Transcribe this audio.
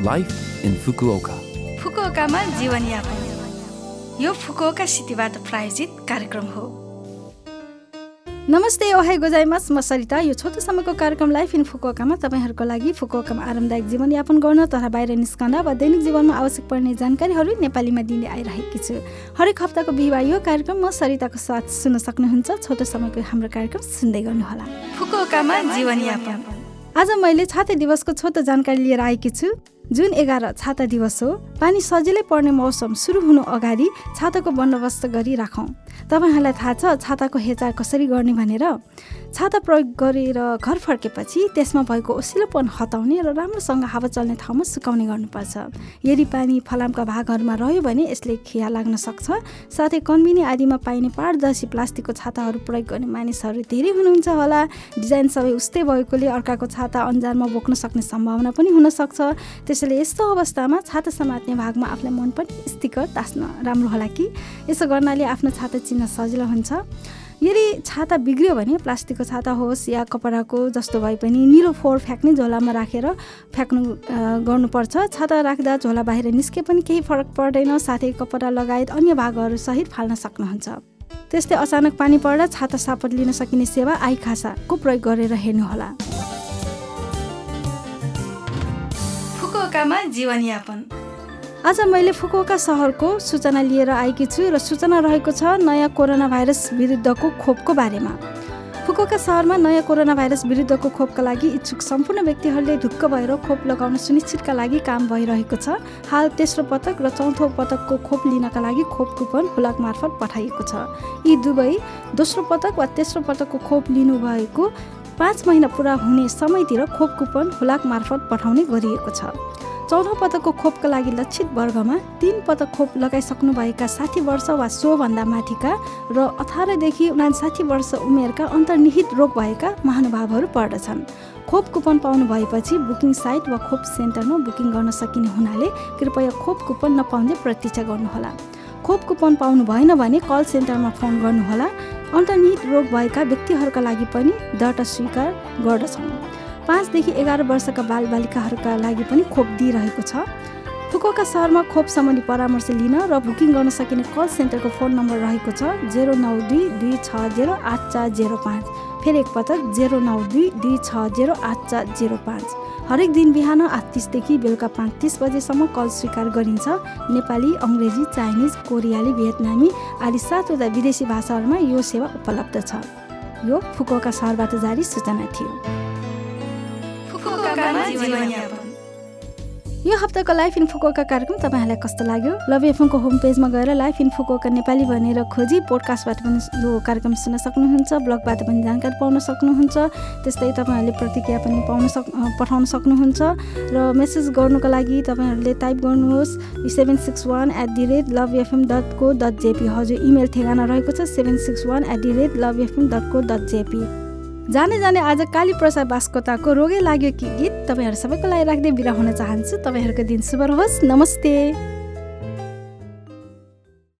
Life in Fukuoka. फुकुओकामा जीवनयापन यो Fukuoka सिटीबाट प्रायोजित कार्यक्रम हो नमस्ते ओहाई गोजाइमास म सरिता यो छोटो समयको कार्यक्रम लाइफ इन फुकुओकामा तपाईँहरूको लागि फुकुओकामा आरामदायक जीवनयापन गर्न तथा बाहिर निस्कँदा वा दैनिक जीवनमा आवश्यक पर्ने जानकारीहरू नेपालीमा दिँदै आइरहेकी छु हरेक हप्ताको बिहिबार यो कार्यक्रम म सरिताको साथ सुन्न सक्नुहुन्छ छोटो समयको हाम्रो कार्यक्रम सुन्दै गर्नुहोला फुकुओकामा जीवनयापन आज मैले छाते दिवसको छोटो जानकारी लिएर आएकी छु जुन एघार छाता दिवस हो पानी सजिलै पर्ने मौसम सुरु हुनु अगाडि छाताको बन्दोबस्त गरी राखौँ तपाईँहरूलाई थाहा छ छाताको हेरचाह कसरी गर्ने भनेर? छाता प्रयोग गरेर घर फर्केपछि त्यसमा भएको ओसिलोपन हटाउने र राम्रोसँग हावा चल्ने ठाउँमा सुकाउने गर्नुपर्छ। यदि पानी फलामका भागहरूमा रह्यो भने यसले खिया लाग्न सक्छ। साथै कन्बिनी आदिमा पाइने पारदर्शी प्लास्टिकको छाताहरू प्रयोग गर्ने मानिसहरू धेरै हुनुहुन्छ होला। डिजाइन सबै उस्तै भएकोले अर्काको छाता अन्जारमा बोक्न सक्ने सम्भावना पनि हुनसक्छ। त्यसैले यस्तो अवस्थामा छाता समात्ने भागमा आफूलाई मनपर्ने स्टिकर टाँस्न राम्रो होला कि? यसो गर्नाले आफ्नो छाता चिन्न सजिलो हुन्छ। यदि छाता बिग्रियो भने प्लास्टिकको छाता होस् या कपडाको जस्तो भए पनि निलो फोहोर फ्याँक्ने झोलामा राखेर फ्याँक्नु गर्नुपर्छ। छाता राख्दा झोला बाहिर निस्के पनि केही फरक पर्दैन। साथै कपडा लगायत अन्य भागहरू सहित फाल्न सक्नुहुन्छ। त्यस्तै अचानक पानी पर्दा छाता सापट लिन सकिने सेवा आई खासाको प्रयोग गरेर हेर्नुहोला। फुकुओकामा जीवनयापन। आज मैले फुकुओका सहरको सूचना लिएर आएकी छु र सूचना रहेको छ नयाँ कोरोना भाइरस विरुद्धको खोपको बारेमा। फुकुओका सहरमा नयाँ कोरोना भाइरस विरुद्धको खोपका लागि इच्छुक सम्पूर्ण व्यक्तिहरूले ढुक्क भएर खोप लगाउन सुनिश्चितका लागि काम भइरहेको छ। हाल तेस्रो पटक र चौथो पटकको खोप लिनका लागि खोप कुपन हुलाक मार्फत पठाइएको छ। यी दुवै दोस्रो पटक वा तेस्रो पटकको खोप लिनुभएको पाँच महिना पुरा हुने समयतिर खोप कुपन हुलाक मार्फत पठाउने गरिएको छ। चौधौँ पटकको खोपका लागि लक्षित वर्गमा तिन पटक खोप लगाइसक्नुभएका साठी वर्ष वा सोभन्दा माथिका र अठारदेखि उनासाठी वर्ष उमेरका अन्तर्निहित रोग भएका महानुभावहरू पर्दछन्। खोप कुपन पाउनु भएपछि बुकिङ साइट वा खोप सेन्टरमा बुकिङ गर्न सकिने हुनाले कृपया खोप कुपन नपाउने प्रतीक्षा गर्नुहोला। खोप कुपन पाउनु भएन भने कल सेन्टरमा फोन गर्नुहोला। अन्तर्निहित रोग भएका व्यक्तिहरूका लागि पनि दर्ता स्वीकार गर्दछौँ पाँचदेखि एघार वर्षका बालबालिकाहरूका लागि पनि खोप दिइरहेको छ। फुकुका सहरमा खोप सम्बन्धी परामर्श लिन र बुकिङ गर्न सकिने कल सेन्टरको फोन नम्बर रहेको छ जेरो नौ दुई दुई छ जेरो आठ चार जेरो पाँच। फेरि एकपटक जेरो नौ दुई दुई छ जेरो आठ चार जेरो पाँच। हरेक दिन बिहान आठ तिसदेखि बेलुका पाँच तिस बजेसम्म कल स्वीकार गरिन्छ। नेपाली अङ्ग्रेजी चाइनिज कोरियाली भियतनामी आदि सातवटा विदेशी भाषाहरूमा यो सेवा उपलब्ध छ। यो फुकुका सहरबाट जारी सूचना थियो। यो हप्ताको लाइफ इन फुकोका कार्यक्रम तपाईँहरूलाई कस्तो लाग्यो? लभ एफएमको होम पेजमा गएर लाइफ इन फुकोका नेपाली भनेर खोजी पोडकास्टबाट पनि यो कार्यक्रम सुन्न सक्नुहुन्छ ब्लगबाट पनि जानकारी पाउन सक्नुहुन्छ त्यस्तै तपाईँहरूले प्रतिक्रिया पनि पाउन सक् पठाउन सक्नुहुन्छ र मेसेज गर्नुको लागि तपाईँहरूले टाइप गर्नुहोस् seven six one eight the rate love FM dot co dot JP हजुर इमेल ठेगाना रहेको छ seven six one eight the rate love FM dot co dot JP जाने जाने आज काली प्रसाद बास्कोताको रोगै लाग्यो कि गीत तपाईँहरू सबैको लागि राख्दै बिरा हुन चाहन्छु। तपाईँहरूको दिन शुभ रहोस्। नमस्ते।